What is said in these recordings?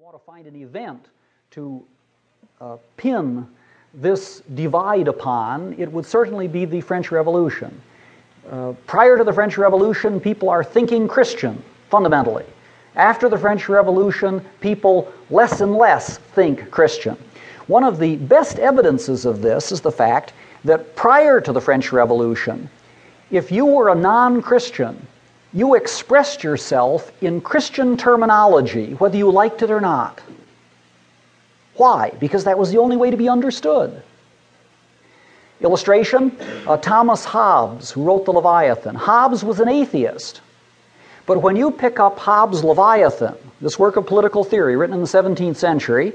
you want to find an event to uh, pin this divide upon, it would certainly be the French Revolution. Uh, prior to the French Revolution, people are thinking Christian, fundamentally. After the French Revolution, people less and less think Christian. One of the best evidences of this is the fact that prior to the French Revolution, if you were a non Christian, you expressed yourself in Christian terminology, whether you liked it or not. Why? Because that was the only way to be understood. Illustration uh, Thomas Hobbes, who wrote the Leviathan. Hobbes was an atheist. But when you pick up Hobbes' Leviathan, this work of political theory written in the 17th century,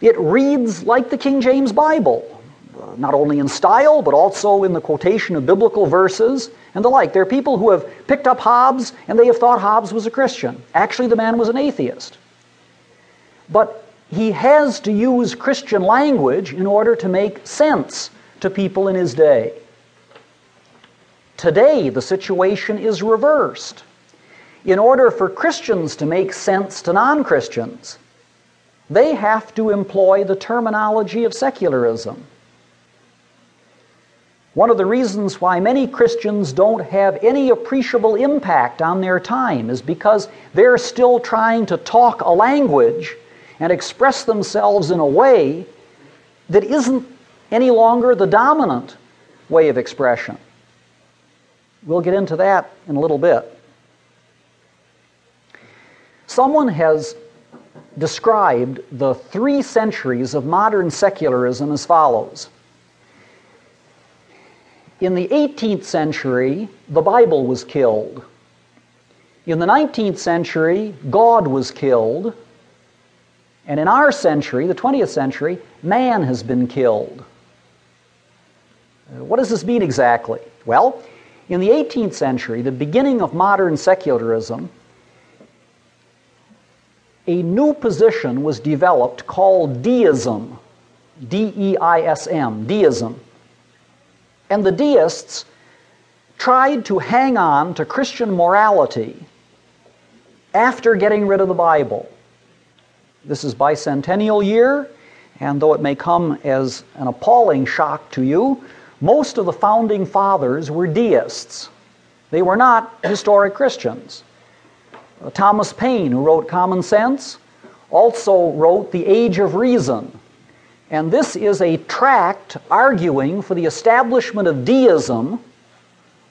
it reads like the King James Bible Uh, not only in style, but also in the quotation of biblical verses and the like. There are people who have picked up Hobbes and they have thought Hobbes was a Christian. Actually, the man was an atheist. But he has to use Christian language in order to make sense to people in his day. Today, the situation is reversed. In order for Christians to make sense to non Christians, they have to employ the terminology of secularism. One of the reasons why many Christians don't have any appreciable impact on their time is because they're still trying to talk a language and express themselves in a way that isn't any longer the dominant way of expression. We'll get into that in a little bit. Someone has described the three centuries of modern secularism as follows. In the 18th century, the Bible was killed. In the 19th century, God was killed. And in our century, the 20th century, man has been killed. Uh, what does this mean exactly? Well, in the 18th century, the beginning of modern secularism, a new position was developed called deism. D E I S M, deism. And the deists tried to hang on to Christian morality after getting rid of the Bible. This is bicentennial year, and though it may come as an appalling shock to you, most of the founding fathers were deists. They were not historic Christians. Uh, Thomas Paine, who wrote Common Sense, also wrote The Age of Reason, and this is a tract arguing for the establishment of deism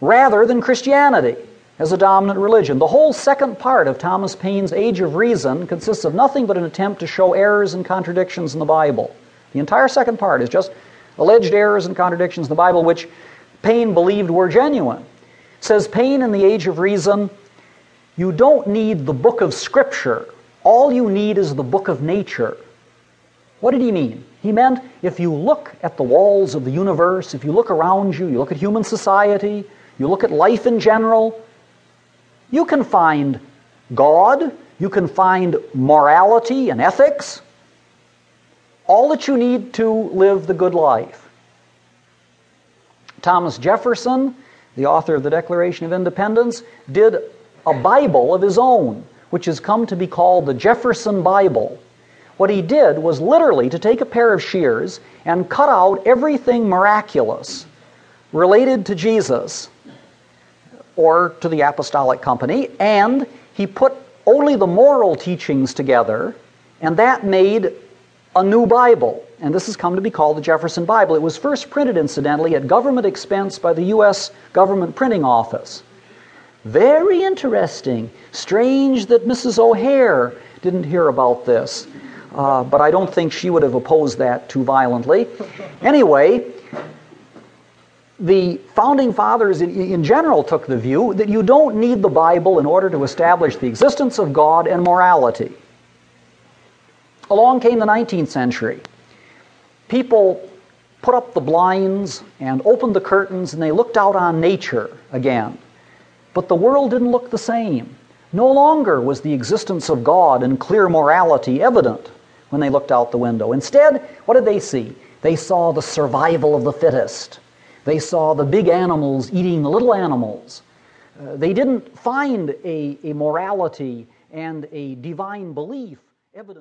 rather than Christianity as a dominant religion. The whole second part of Thomas Paine's Age of Reason consists of nothing but an attempt to show errors and contradictions in the Bible. The entire second part is just alleged errors and contradictions in the Bible which Paine believed were genuine. Says Paine in the Age of Reason, you don't need the book of Scripture. All you need is the book of nature. What did he mean? He meant if you look at the walls of the universe, if you look around you, you look at human society, you look at life in general, you can find God, you can find morality and ethics, all that you need to live the good life. Thomas Jefferson, the author of the Declaration of Independence, did a Bible of his own, which has come to be called the Jefferson Bible. What he did was literally to take a pair of shears and cut out everything miraculous related to Jesus or to the apostolic company, and he put only the moral teachings together, and that made a new Bible. And this has come to be called the Jefferson Bible. It was first printed, incidentally, at government expense by the U.S. Government Printing Office. Very interesting. Strange that Mrs. O'Hair didn't hear about this uh, but I don't think she would have opposed that too violently. Anyway, the founding fathers in, in, general took the view that you don't need the Bible in order to establish the existence of God and morality. Along came the 19th century. People put up the blinds and opened the curtains and they looked out on nature again. But the world didn't look the same. No longer was the existence of God and clear morality evident when they looked out the window. Instead, what did they see? They saw the survival of the fittest. They saw the big animals eating the little animals. Uh, they didn't find a, a morality and a divine belief evident.